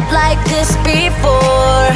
like this before.